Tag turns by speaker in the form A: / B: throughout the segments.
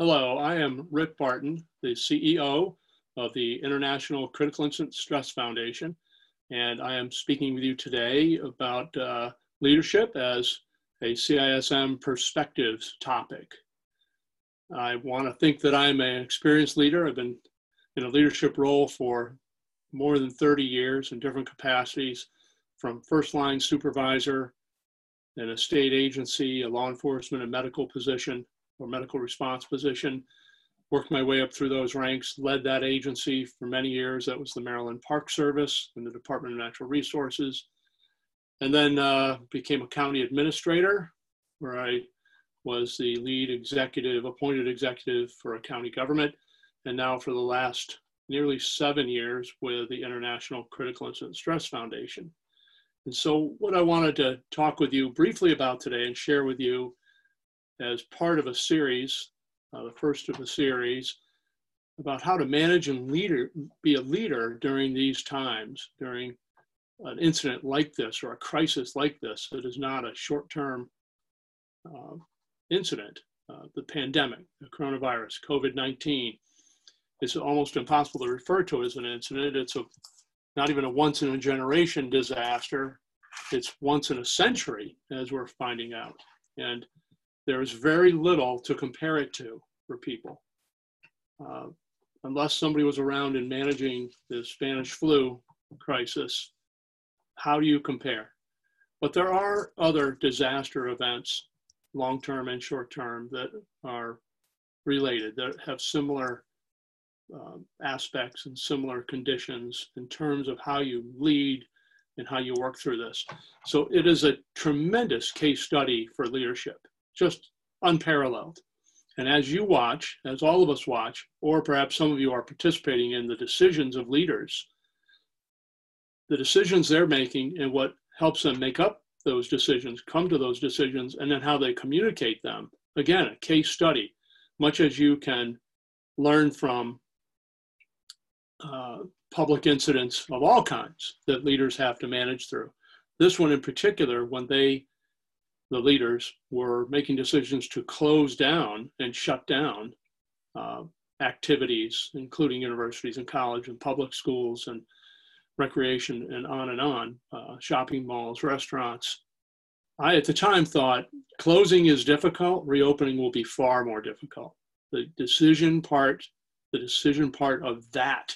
A: Hello, I am Rick Barton, the CEO of the International Critical Incident Stress Foundation, and I am speaking with you today about uh, leadership as a CISM perspectives topic. I want to think that I'm an experienced leader. I've been in a leadership role for more than 30 years in different capacities, from first line supervisor in a state agency, a law enforcement and medical position, or medical response position. Worked my way up through those ranks, led that agency for many years. That was the Maryland Park Service and the Department of Natural Resources. And then uh, became a county administrator, where I was the lead executive, appointed executive for a county government. And now for the last nearly seven years with the International Critical Incident Stress Foundation. And so, what I wanted to talk with you briefly about today and share with you as part of a series, uh, the first of a series, about how to manage and leader, be a leader during these times, during an incident like this or a crisis like this that is not a short-term uh, incident. Uh, the pandemic, the coronavirus, COVID-19, it's almost impossible to refer to as an incident. It's a not even a once in a generation disaster. It's once in a century, as we're finding out. And there is very little to compare it to for people. Uh, unless somebody was around in managing the Spanish flu crisis, how do you compare? But there are other disaster events, long term and short term, that are related, that have similar uh, aspects and similar conditions in terms of how you lead and how you work through this. So it is a tremendous case study for leadership just unparalleled. And as you watch, as all of us watch, or perhaps some of you are participating in the decisions of leaders, the decisions they're making and what helps them make up those decisions, come to those decisions, and then how they communicate them. Again, a case study, much as you can learn from uh, public incidents of all kinds that leaders have to manage through. This one in particular, when they the leaders were making decisions to close down and shut down uh, activities, including universities and college and public schools and recreation and on and on, uh, shopping malls, restaurants. I, at the time, thought closing is difficult, reopening will be far more difficult. The decision part, the decision part of that,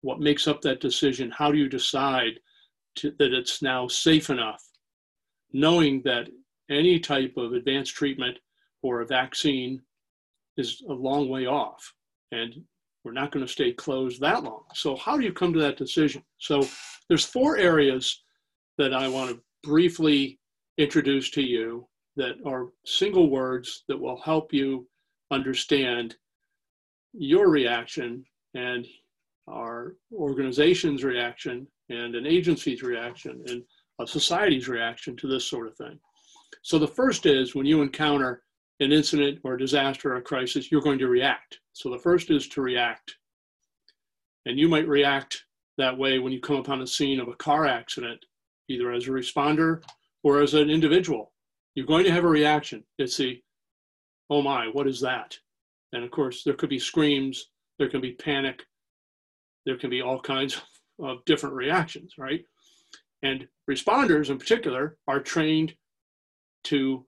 A: what makes up that decision, how do you decide to, that it's now safe enough, knowing that any type of advanced treatment or a vaccine is a long way off. And we're not going to stay closed that long. So how do you come to that decision? So there's four areas that I want to briefly introduce to you that are single words that will help you understand your reaction and our organization's reaction and an agency's reaction and a society's reaction to this sort of thing. So the first is when you encounter an incident or a disaster or a crisis, you're going to react. So the first is to react. And you might react that way when you come upon a scene of a car accident, either as a responder or as an individual. You're going to have a reaction. It's the, oh my, what is that? And of course, there could be screams, there can be panic, there can be all kinds of different reactions, right? And responders in particular are trained to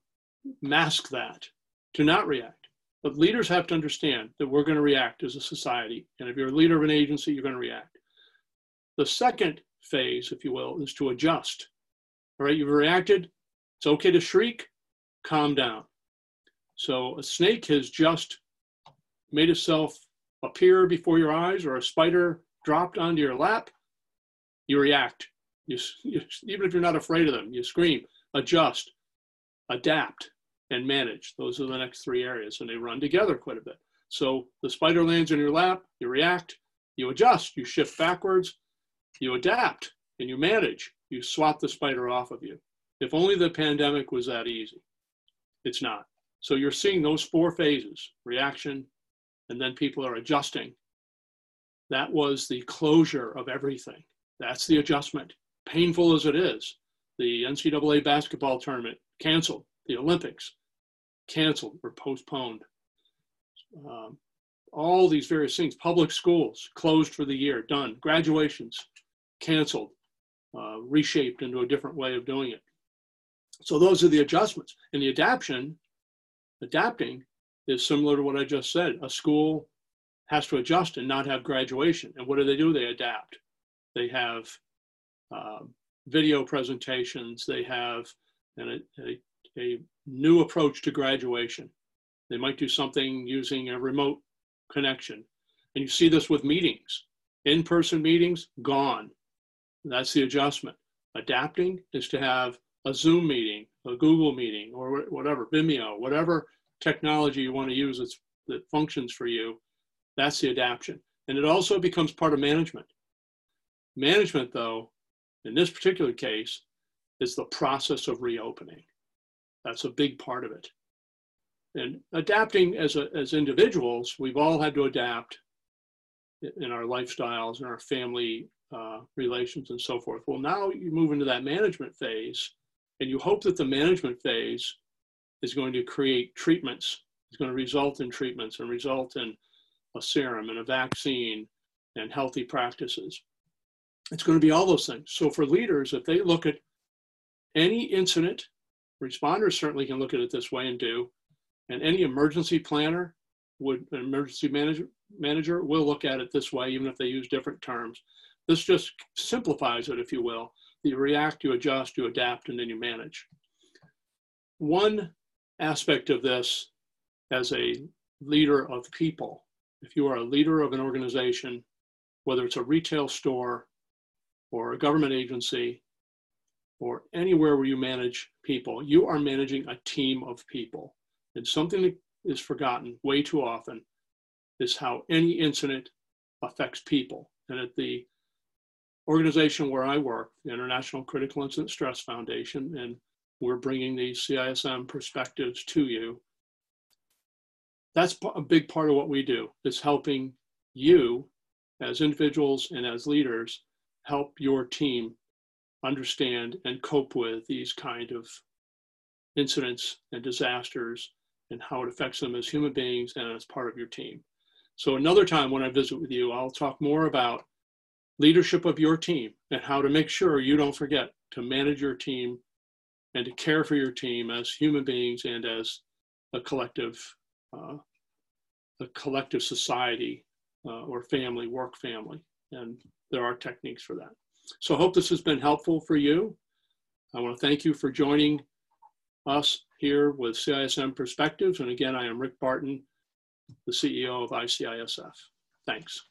A: mask that, to not react. But leaders have to understand that we're going to react as a society. And if you're a leader of an agency, you're going to react. The second phase, if you will, is to adjust. All right, you've reacted. It's okay to shriek, calm down. So a snake has just made itself appear before your eyes, or a spider dropped onto your lap. You react. You, you, even if you're not afraid of them, you scream, adjust, adapt, and manage. Those are the next three areas, and they run together quite a bit. So the spider lands in your lap, you react, you adjust, you shift backwards, you adapt, and you manage. You swat the spider off of you. If only the pandemic was that easy. It's not. So you're seeing those four phases reaction, and then people are adjusting. That was the closure of everything. That's the adjustment. Painful as it is, the NCAA basketball tournament canceled. The Olympics canceled or postponed. um, all these various things. Public schools closed for the year, done. Graduations canceled, uh, reshaped into a different way of doing it. So those are the adjustments. And the adaptation, adapting, is similar to what I just said. A school has to adjust and not have graduation. And what do they do? They adapt. They have uh, video presentations. They have an, a, a new approach to graduation. They might do something using a remote connection. And you see this with meetings. In-person meetings, gone. That's the adjustment. Adapting is to have a Zoom meeting, a Google meeting, or whatever, Vimeo, whatever technology you want to use that's, that functions for you. That's the adaptation. And it also becomes part of management. Management, though, in this particular case, is the process of reopening. That's a big part of it. And adapting as, a, as individuals, we've all had to adapt in our lifestyles and our family uh, relations and so forth. Well, now you move into that management phase, and you hope that the management phase is going to create treatments, is going to result in treatments and result in a serum and a vaccine and healthy practices. It's going to be all those things. So for leaders, if they look at any incident, responders certainly can look at it this way and do, and any emergency planner would, an emergency manager, manager will look at it this way, even if they use different terms. This just simplifies it, if you will. You react, you adjust, you adapt, and then you manage. One aspect of this as a leader of people, if you are a leader of an organization, whether it's a retail store or a government agency or anywhere where you manage people, you are managing a team of people. And something that is forgotten way too often is how any incident affects people. And at the organization where I work, the International Critical Incident Stress Foundation, and we're bringing these CISM perspectives to you. That's a big part of what we do, is helping you as individuals and as leaders help your team understand and cope with these kind of incidents and disasters and how it affects them as human beings and as part of your team. So another time when I visit with you, I'll talk more about leadership of your team and how to make sure you don't forget to manage your team and to care for your team as human beings and as a collective, uh, a collective society uh, or family, work family. And there are techniques for that. So I hope this has been helpful for you. I want to thank you for joining us here with CISM Perspectives. And again, I am Rick Barton, the CEO of ICISF. Thanks.